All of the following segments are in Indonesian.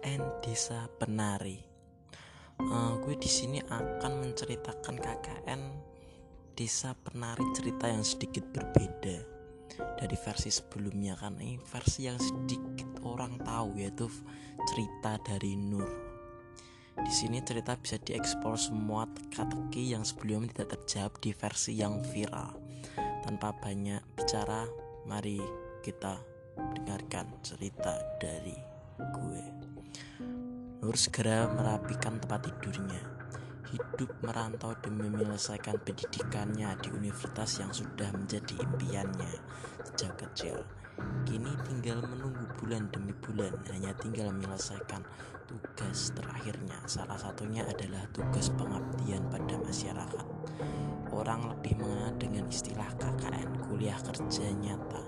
KKN Desa Penari. Uh, gue di sini akan menceritakan KKN Desa Penari cerita yang sedikit berbeda dari versi sebelumnya kan ini versi yang sedikit orang tahu yaitu cerita dari Nur. Di sini cerita bisa diekspor semua teka-teki yang sebelumnya tidak terjawab di versi yang viral. Tanpa banyak bicara, mari kita dengarkan cerita dari gue. Nur segera merapikan tempat tidurnya. Hidup merantau demi menyelesaikan pendidikannya di universitas yang sudah menjadi impiannya sejak kecil. Kini tinggal menunggu bulan demi bulan, hanya tinggal menyelesaikan tugas terakhirnya. Salah satunya adalah tugas pengabdian pada masyarakat. Orang lebih mengenal dengan istilah KKN, kuliah kerja nyata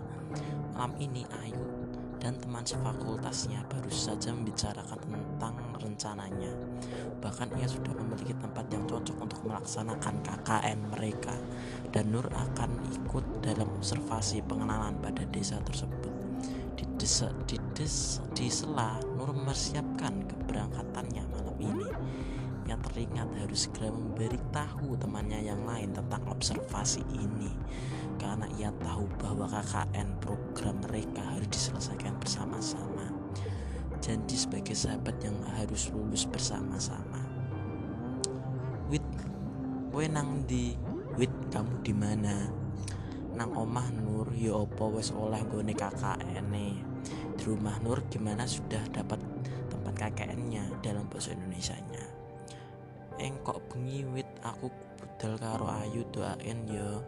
Malam ini Ayu dan teman sefakultasnya baru saja membicarakan tentang rencananya. Bahkan ia sudah memiliki tempat yang cocok untuk melaksanakan KKN mereka dan Nur akan ikut dalam observasi pengenalan pada desa tersebut. Di desa di desa di sela Nur mempersiapkan keberangkatannya malam ini. Teringat harus segera memberitahu temannya yang lain tentang observasi ini karena ia tahu bahwa KKN program mereka harus diselesaikan bersama-sama. Janji sebagai sahabat yang harus lulus bersama-sama. Wit, we nang di Wit kamu di mana? Nang omah Nur ya opo wes oleh gone KKN nih. Di rumah Nur gimana sudah dapat tempat KKN-nya dalam bahasa Indonesia-nya. Engkok bengi wit aku budal karo Ayu doain ya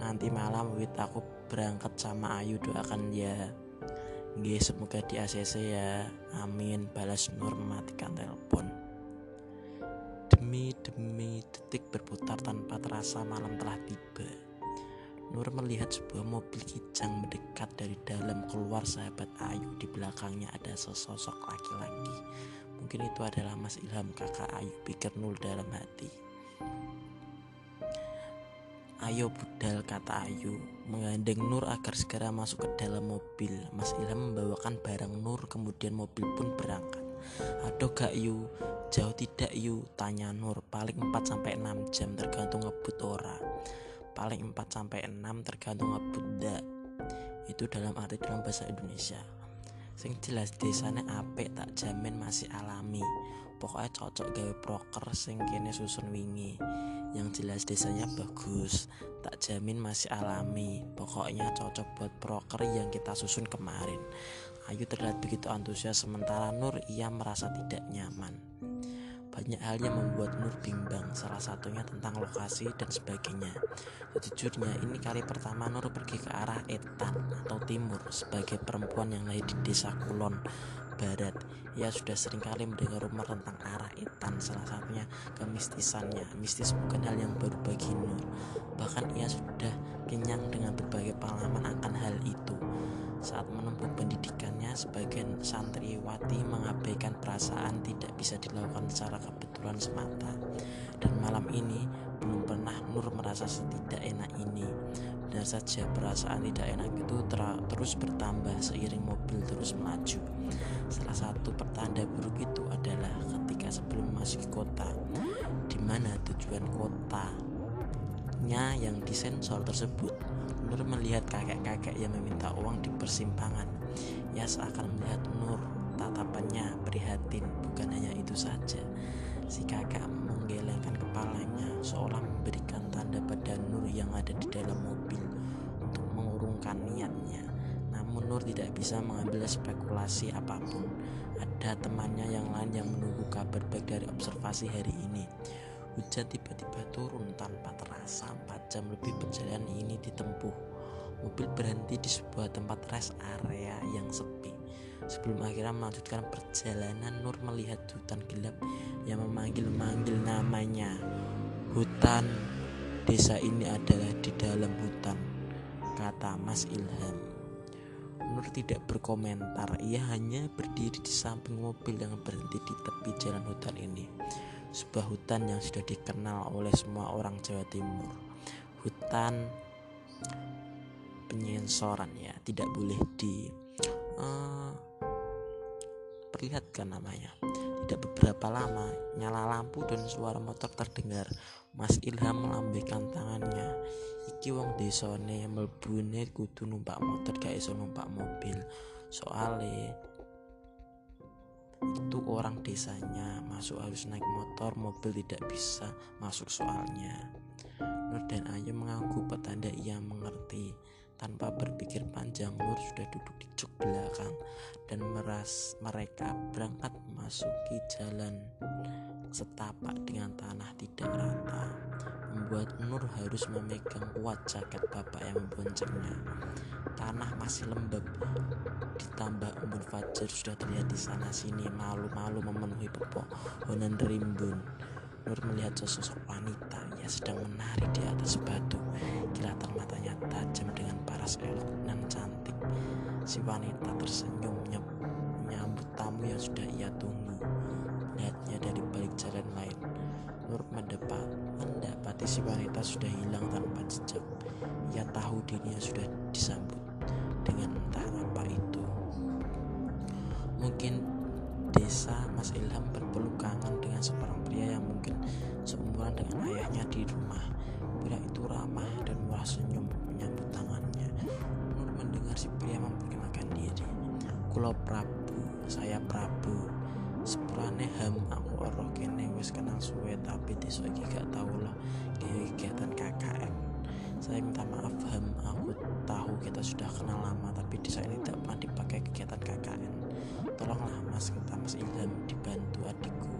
nanti malam wit aku berangkat sama Ayu doakan ya G semoga di ACC ya. Amin. Balas Nur mematikan telepon. Demi demi detik berputar tanpa terasa malam telah tiba. Nur melihat sebuah mobil kijang mendekat dari dalam keluar sahabat Ayu. Di belakangnya ada sesosok laki-laki mungkin itu adalah Mas Ilham kakak Ayu pikir Nur dalam hati. Ayo budal kata Ayu Menggandeng Nur agar segera masuk ke dalam mobil. Mas Ilham membawakan barang Nur Kemudian mobil pun berangkat. Aduh gak Yu. Jauh tidak Yu Tanya Nur. Paling 4-6 jam tergantung ngebut ora. Paling 4-6 tergantung ngebut Itu dalam arti dalam bahasa Indonesia Sing jelas desanya apik tak jamin masih alami. Pokoknya cocok gawe proker sing kene susun wingi. Yang jelas desanya bagus tak jamin masih alami. Pokoknya cocok buat proker yang kita susun kemarin. Ayu terlihat begitu antusias sementara Nur ia merasa tidak nyaman banyak hal yang membuat Nur bimbang salah satunya tentang lokasi dan sebagainya. Sejujurnya ini kali pertama Nur pergi ke arah Etan atau timur sebagai perempuan yang lahir di desa Kulon barat. Ia sudah sering kali mendengar rumor tentang arah Etan salah satunya kemistisannya. Mistis bukan hal yang baru bagi Nur. Bahkan ia sudah kenyang dengan berbagai pengalaman akan hal itu saat menempuh pendidikannya sebagian santriwati mengabaikan perasaan tidak bisa dilakukan secara kebetulan semata dan malam ini belum pernah Nur merasa setidak enak ini Benar saja perasaan tidak enak itu ter terus bertambah seiring mobil terus melaju. Salah satu pertanda buruk itu adalah ketika sebelum masuk kota, di mana tujuan kotanya yang disensor tersebut. Nur melihat kakek-kakek yang meminta uang di persimpangan. Ya seakan melihat Nur tatapannya prihatin bukan hanya itu saja si kakek menggelengkan kepalanya seolah memberikan tanda pada Nur yang ada di dalam mobil untuk mengurungkan niatnya. Namun Nur tidak bisa mengambil spekulasi apa pun. Ada temannya yang lain yang menunggu kabar baik dari observasi hari ini. Hujan tiba-tiba turun tanpa terasa. 4 jam lebih perjalanan. Mobil berhenti di sebuah tempat rest area yang sepi. Sebelum akhirnya melanjutkan perjalanan, Nur melihat hutan gelap yang memanggil-manggil namanya. Hutan desa ini adalah di dalam hutan, kata Mas Ilham. Nur tidak berkomentar, ia hanya berdiri di samping mobil yang berhenti di tepi jalan hutan ini. Sebuah hutan yang sudah dikenal oleh semua orang Jawa Timur. Hutan penyensoran ya, tidak boleh di uh, memperlihatkan namanya. Tidak beberapa lama, nyala lampu dan suara motor terdengar. Mas Ilham melambaikan tangannya. Iki wong desone melbune kudu numpak motor gak iso numpak mobil. Soale itu orang desanya masuk harus naik motor mobil tidak bisa masuk soalnya Nur dan Ayu mengangguk petanda ia mengerti tanpa berpikir panjang, Nur sudah duduk di jok belakang dan meras mereka berangkat memasuki jalan setapak dengan tanah tidak rata. Membuat Nur harus memegang kuat jaket bapak yang memboncengnya. Tanah masih lembab, ditambah embun fajar sudah terlihat di sana sini malu-malu memenuhi pepohonan rimbun. Nur melihat sosok wanita yang sedang menari di atas batu. Kilatan matanya tajam dengan paras elok dan cantik. Si wanita tersenyum menyambut tamu yang sudah ia tunggu. Melihatnya dari balik jalan lain. Nur mendapat, mendapati si wanita sudah hilang tanpa jejak. Ia tahu dirinya sudah disambut dengan entah apa itu. Mungkin desa Mas Ilham berpeluk kangen dengan seorang pria yang mungkin seumuran dengan ayahnya di rumah. Pria itu ramah dan murah senyum menyambut tangannya. Nur mendengar si pria memperkenalkan diri. Kulo Prabu, saya Prabu. Sepurane ham aku ora kene wis kenal suwe tapi desa iki gak tau loh kegiatan KKN. Saya minta maaf ham aku tahu kita sudah kenal lama tapi desa ini tidak pernah dipakai kegiatan KKN tolonglah mas kata mas Ilham dibantu adikku.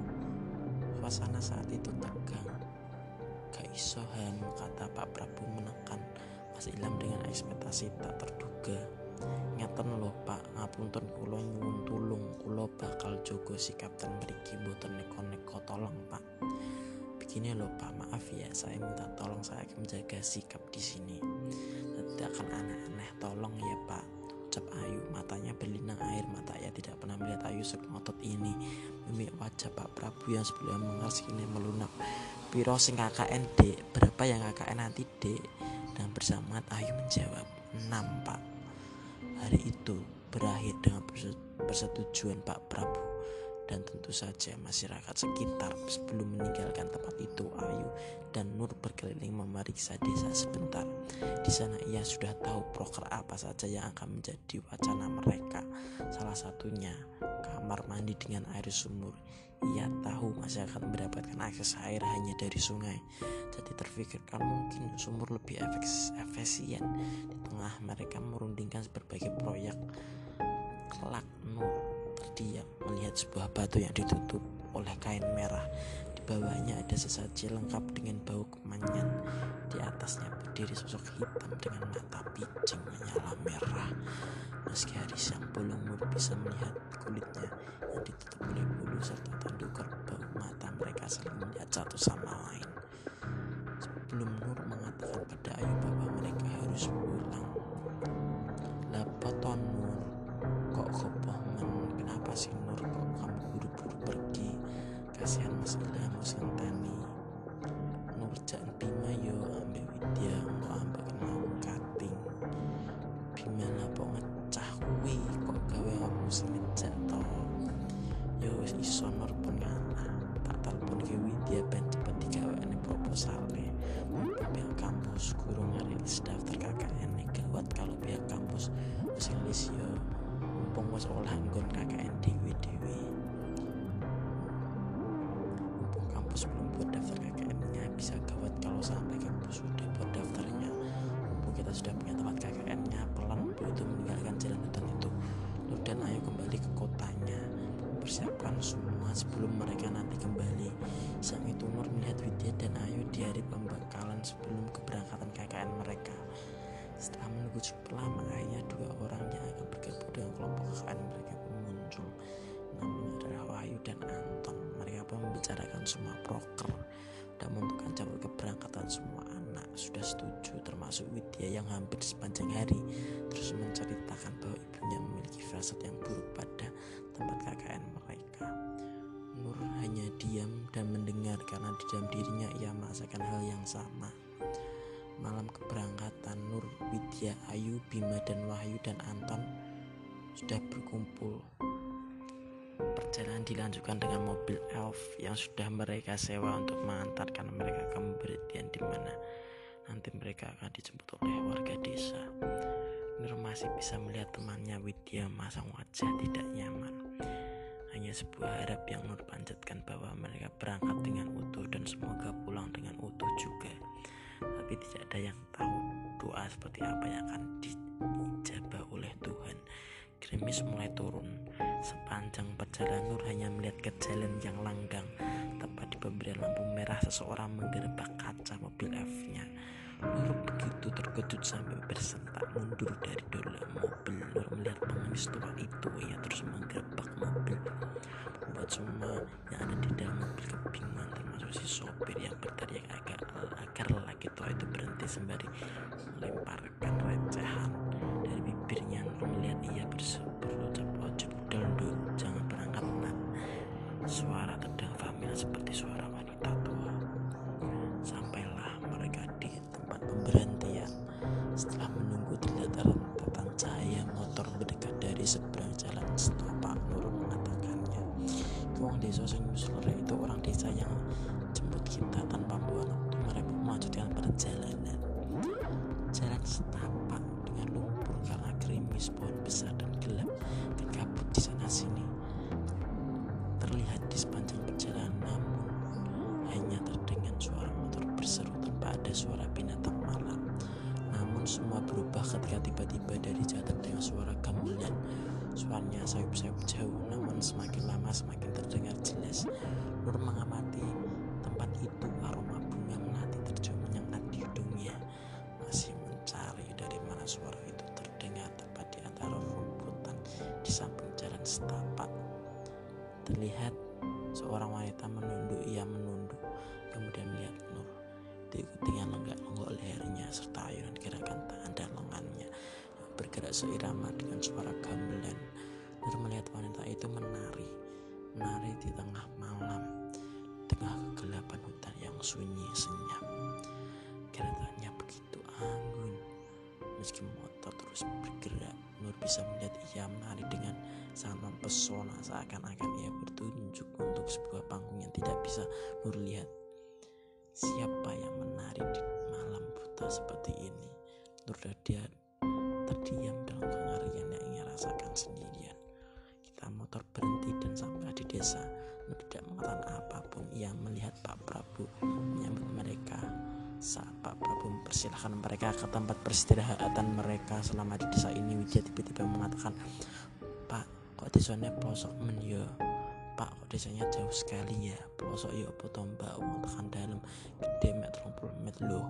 Suasana saat itu tegang. Gak kata Pak Prabu menekan mas Ilham dengan ekspektasi tak terduga. Ngeten lho Pak ngapunten kula nyuwun tulung. Kula bakal jogo sikap dan mriki mboten neko-neko tolong Pak. Begini loh Pak maaf ya saya minta tolong saya akan menjaga sikap di sini. Tidak akan aneh-aneh tolong ya Pak ucap Ayu. Matanya berlinang air mata ia tidak pernah melihat Ayu ngotot ini. Mimik wajah Pak Prabu yang sebelumnya mengas kini melunak. Piro sing KKN dek berapa yang KKN nanti dek dan bersamaan Ayu menjawab enam Pak. Hari itu berakhir dengan persetujuan Pak Prabu dan tentu saja masyarakat sekitar sebelum meninggalkan tempat itu Ayu dan Nur berkeliling memeriksa desa sebentar. Di sana ia sudah tahu proker apa saja yang akan menjadi wacana mereka. Salah satunya kamar mandi dengan air sumur. Ia tahu masyarakat mendapatkan akses air hanya dari sungai. Jadi terfikirkan mungkin sumur lebih efisien. Di tengah mereka merundingkan berbagai proyek. Kelak Nur terdiam melihat sebuah batu yang ditutup oleh kain merah. Di bawahnya ada sesaji lengkap dengan bau kemanyan. Di atasnya berdiri sosok hitam dengan mata picing menyala merah. Meski hari siang belum bisa melihat kulitnya yang ditutup oleh bulu serta tanduk kerbau, mata mereka saling melihat satu sama mumpung wis olah nggon KKN dewi-dewi. Mumpung kampus belum buat daftar KKN-nya bisa gawat. Kalau sampai kampus sudah buat daftarnya mumpung kita sudah punya tempat KKN-nya pelan Bu itu meninggalkan jalan hutan itu dan Ayu kembali ke kotanya. Persiapkan semua sebelum mereka nanti kembali. Sang itu Nur melihat Widya dan Ayu di hari pembekalan sebelum keberangkatan KKN mereka setelah menunggu cukup lama akhirnya dua orang yang akan bergabung dengan kelompok KKN mereka pun muncul. Namanya adalah Wahyu dan Anton. Mereka pun membicarakan semua proker dan menentukan jalur keberangkatan semua anak. Sudah setuju termasuk Widya yang hampir sepanjang hari terus menceritakan bahwa ibunya memiliki firasat yang buruk pada tempat KKN mereka. Nur hanya diam dan mendengar karena di dalam dirinya ia merasakan hal yang sama malam keberangkatan Nur, Widya, Ayu, Bima, dan Wahyu dan Anton sudah berkumpul. perjalanan dilanjutkan dengan mobil elf yang sudah mereka sewa untuk mengantarkan mereka ke pemberian di mana nanti mereka akan dijemput oleh warga desa. Nur masih bisa melihat temannya Widya masang wajah tidak nyaman. Hanya sebuah harap yang Nur panjatkan bahwa mereka berangkat dengan utuh dan semoga pulang dengan utuh juga. Tapi tidak ada yang tahu doa seperti apa yang akan dijabah oleh Tuhan. Gerimis mulai turun. Sepanjang perjalanan Nur hanya melihat ke jalan yang langgang. Tepat di pemberian lampu merah seseorang menggerebek kaca mobil F-nya. Nur begitu terkejut sampai bersentak mundur dari dalam mobil. Nur melihat pengemis tua itu. Ia terus menggerebek mobil. Membuat semua yang ada si sopir yang berteriak agar agar lelaki tua itu berhenti sembari melemparkan recehan dari bibirnya. Melihat ia berucap ojek daldo jangan berangkat nak. Suara terdengar familiar seperti suara ada suara binatang malam. Namun semua berubah ketika tiba-tiba dari jauh terdengar suara gamelan. Suaranya sayup-sayup jauh namun semakin lama semakin terdengar jelas. Nur mengamati dengan lenggak-lenggok lehernya serta ayunan gerakan tangan dan lengannya bergerak seirama dengan suara gamelan. Nur melihat wanita itu menari, menari di tengah malam, tengah kegelapan hutan yang sunyi senyap. Gerakannya begitu anggun, meski motor terus bergerak. Nur bisa melihat ia menari dengan sangat mempesona seakan-akan ia bertunjuk untuk sebuah panggung yang tidak bisa Nur lihat. Siapa yang menari di malam buta seperti ini? Nur dia terdiam dalam kengerian yang ia rasakan sendirian. Kita motor berhenti dan sampai di desa. Nur tidak mengatakan apa pun. Ia melihat Pak Prabu menyambut mereka saat Pak Prabu mempersilahkan mereka ke tempat peristirahatan mereka selama di desa ini Widya tiba-tiba mengatakan Pak kok desanya pelosok men ya Pak desanya jauh sekali ya? Pelosok ya apa tombak uang tekan dalam gede mek 30 menit. Loh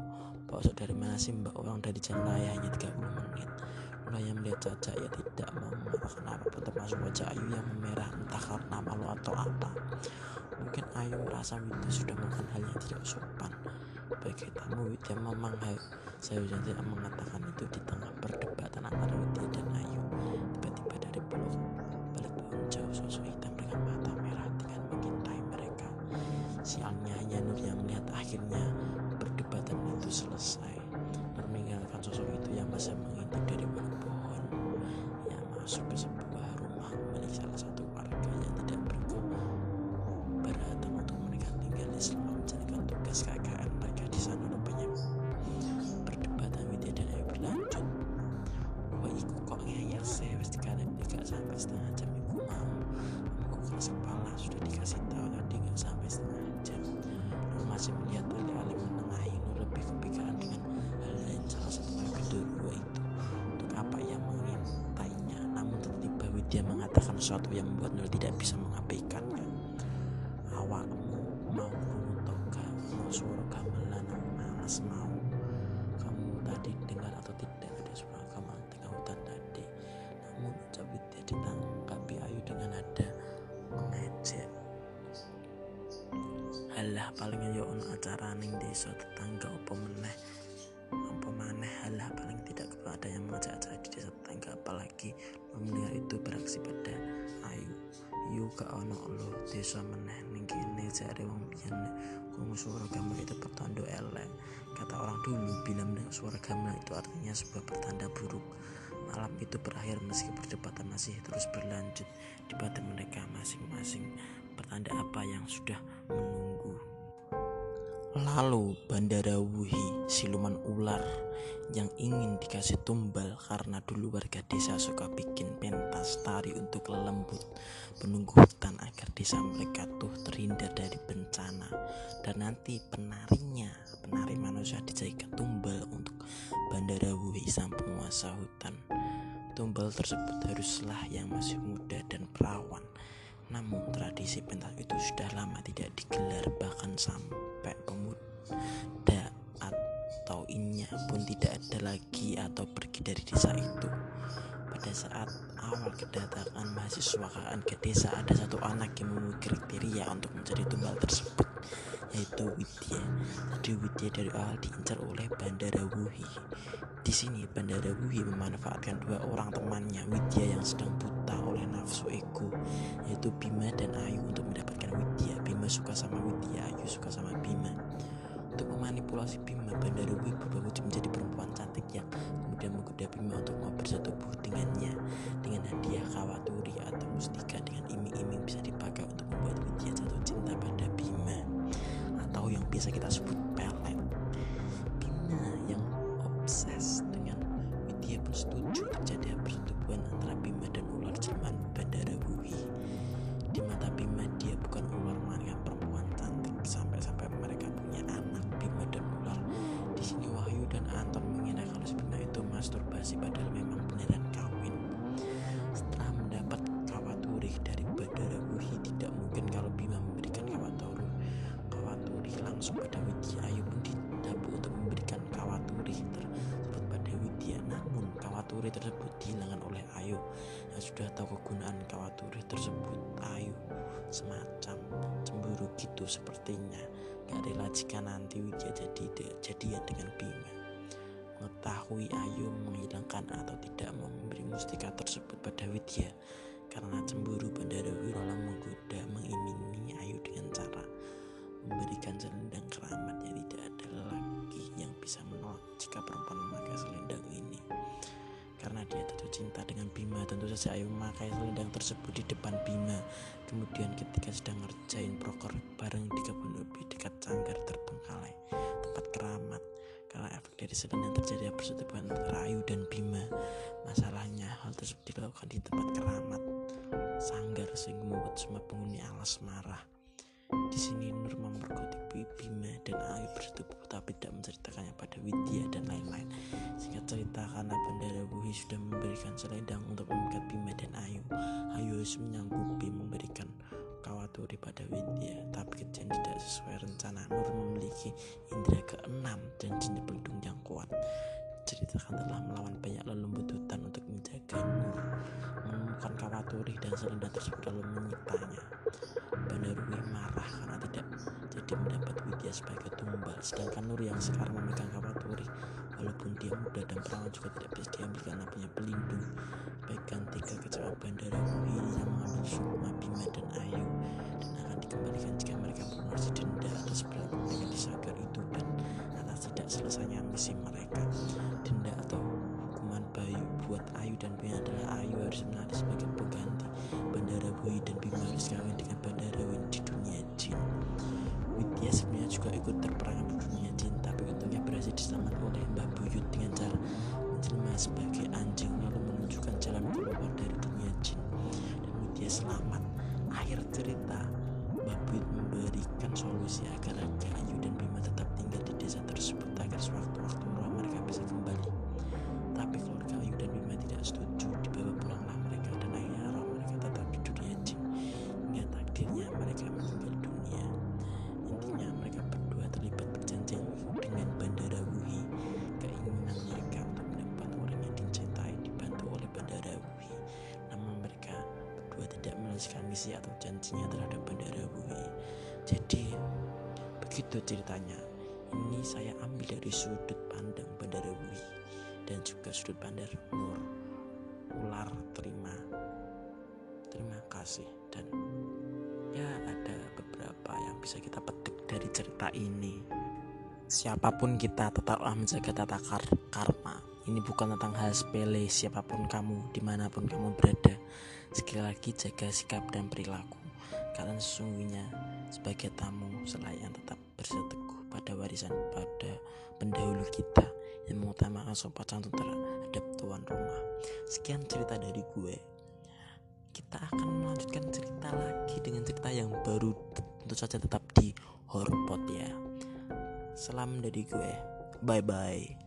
pelosok dari mana sih mbak? Orang dari jalan raya hanya 30 menit. Yang melihat Caca ya tidak mau mengatakan apa pun termasuk wajah Ayu yang memerah entah karena malu atau apa. Mungkin Ayu merasa Widya sudah melakukan hal yang tidak sopan. Bagi tamu Widya memang saya tidak mengatakan itu di tengah perdebatan antara Widya dan Ayu. Tiba-tiba dari peluk balik pohon jauh sosok hitam mata merah dengan mengintai mereka. Nur yang melihat akhirnya perdebatan itu selesai. Meninggalkan sosok itu yang masih mengintip dari balik masih melihat alih-alih menengahi Nur lebih kepikiran dengan hal lain. Salah satu kedua itu untuk apa ia mengintainya? Namun tiba-tiba Widya mengatakan sesuatu yang membuat Nur tidak bisa mengabaikannya apalagi mendengar itu beraksi pada Ayu. Yu gak ono lo desa meneh ning kene jare wong biyen krungu suara gamelan itu pertanda elek. Kata orang dulu bila mendengar suara gamelan itu artinya sebuah pertanda buruk. Malam itu berakhir meski perdebatan masih terus berlanjut di batin mereka masing-masing. Pertanda apa yang sudah menunggu. Lalu Bandara Wuhi, siluman ular yang ingin dikasih tumbal karena dulu warga desa suka bikin pentas tari untuk lelembut menunggu hutan agar desa mereka tuh terhindar dari bencana. Dan nanti penarinya penari manusia dijadikan tumbal untuk Bandara Wuhi sang penguasa hutan. Tumbal tersebut haruslah yang masih muda dan perawan namun tradisi pentas itu sudah lama tidak digelar bahkan sampai pemuda atau inya pun tidak ada lagi atau pergi dari desa itu. Pada saat awal kedatangan mahasiswa ke desa ada satu anak yang memenuhi kriteria untuk menjadi tumbal tersebut yaitu Widya. Jadi Widya dari awal diincar oleh Bandara Wuhi. Di sini Bandara Wuhi memanfaatkan dua orang temannya Widya yang sedang buta oleh nafsu ego yaitu Bima dan Ayu untuk mendapatkan Widya. Bima suka sama Widya, Ayu suka sama Bima. Untuk memanipulasi Bima, Bandara Wih berubah wujud menjadi perempuan cantik yang kemudian menggoda Bima untuk mau bersetubuh dengannya dengan hadiah kawaturi atau mustika dengan iming-iming bisa dipakai untuk membuat Widya jatuh cinta pada Bima atau yang biasa kita sebut pelet. Bima yang obses dengan Widya pun setuju masturbasi padahal memang beneran kawin. Setelah mendapat kawaturi dari Bandara Wuhi tidak mungkin kalau Bima memberikan kawaturi kawaturi langsung pada Widya Ayu pun untuk memberikan kawaturi tersebut pada Widya namun kawaturi tersebut dihilangkan oleh Ayu. Yang sudah tahu kegunaan kawaturi tersebut. Ayu semacam cemburu gitu sepertinya. Gak rela jika nanti Widya jadi jadian dengan Bima mengetahui Ayu menghilangkan atau tidak memberi mustika tersebut pada Widya karena cemburu Bandara cinta dengan Bima. Tentu saja Ayu memakai selendang tersebut di depan Bima. Kemudian ketika sedang ngerjain proker bareng di kebun ubi dekat canggar terbengkalai tempat keramat. Karena efek dari selendang terjadi persetubuhan antara Ayu dan Bima. Masalahnya hal tersebut dilakukan di tempat keramat. Sanggar sehingga membuat semua penghuni alas marah. Di sini Nur memperkuti Bima dan Ayu bersetubuh tapi tidak menceritakannya pada Widya dan lain-lain. Cerita karena Bandara Wuhi sudah memberikan selendang untuk memikat Bima dan Ayu, Ayu menyanggupi memberikan kawaturi pada Widya. Tapi kejadian tidak sesuai rencana. Nur memiliki indera keenam dan jin pelindung yang kuat. Ceritakan telah melawan banyak lelembut hutan untuk menjaga Nur menemukan kawaturi dan selendang tersebut lalu menyitanya. Bandarwi marah karena tidak jadi mendapat Widya sebagai tumbal sedangkan Nur yang sekarang memegang kawaturi walaupun dia muda dan perawan juga tidak bisa diambil karena punya pelindung baikkan tiga kecewa Bandara Wuhi yang mengambil sukma Bima dan Ayu dan akan dikembalikan jika mereka melunasi denda atas perilaku mereka di sagar itu dan selesainya misi mereka. Denda atau hukuman Bayu buat Ayu dan Bima adalah Ayu harus menari sebagai pengganti Bandara Wuhi dan Bima harus kawin dengan Bandara Wuhi di dunia jin. Widya sebenarnya juga ikut terperangkap misi atau janjinya terhadap Bandara Wuhi jadi begitu ceritanya ini saya ambil dari sudut pandang Bandara Wuhi dan juga sudut pandang Nur ular terima. Terima kasih. Dan ya ada beberapa yang bisa kita petik dari cerita ini siapa pun kita tetaplah menjaga tata kar karma. Ini bukan tentang hal sepele siapa pun kamu di mana pun kamu berada. Sekali lagi jaga sikap dan perilaku. Karena sesungguhnya sebagai tamu selayan tetap berseteguh pada warisan pada pendahulu kita yang mengutamakan sopan santun terhadap tuan rumah. Sekian cerita dari gue. Kita akan melanjutkan cerita lagi dengan cerita yang baru tentu saja tetap di Horpot ya Salam dari gue. Bye bye.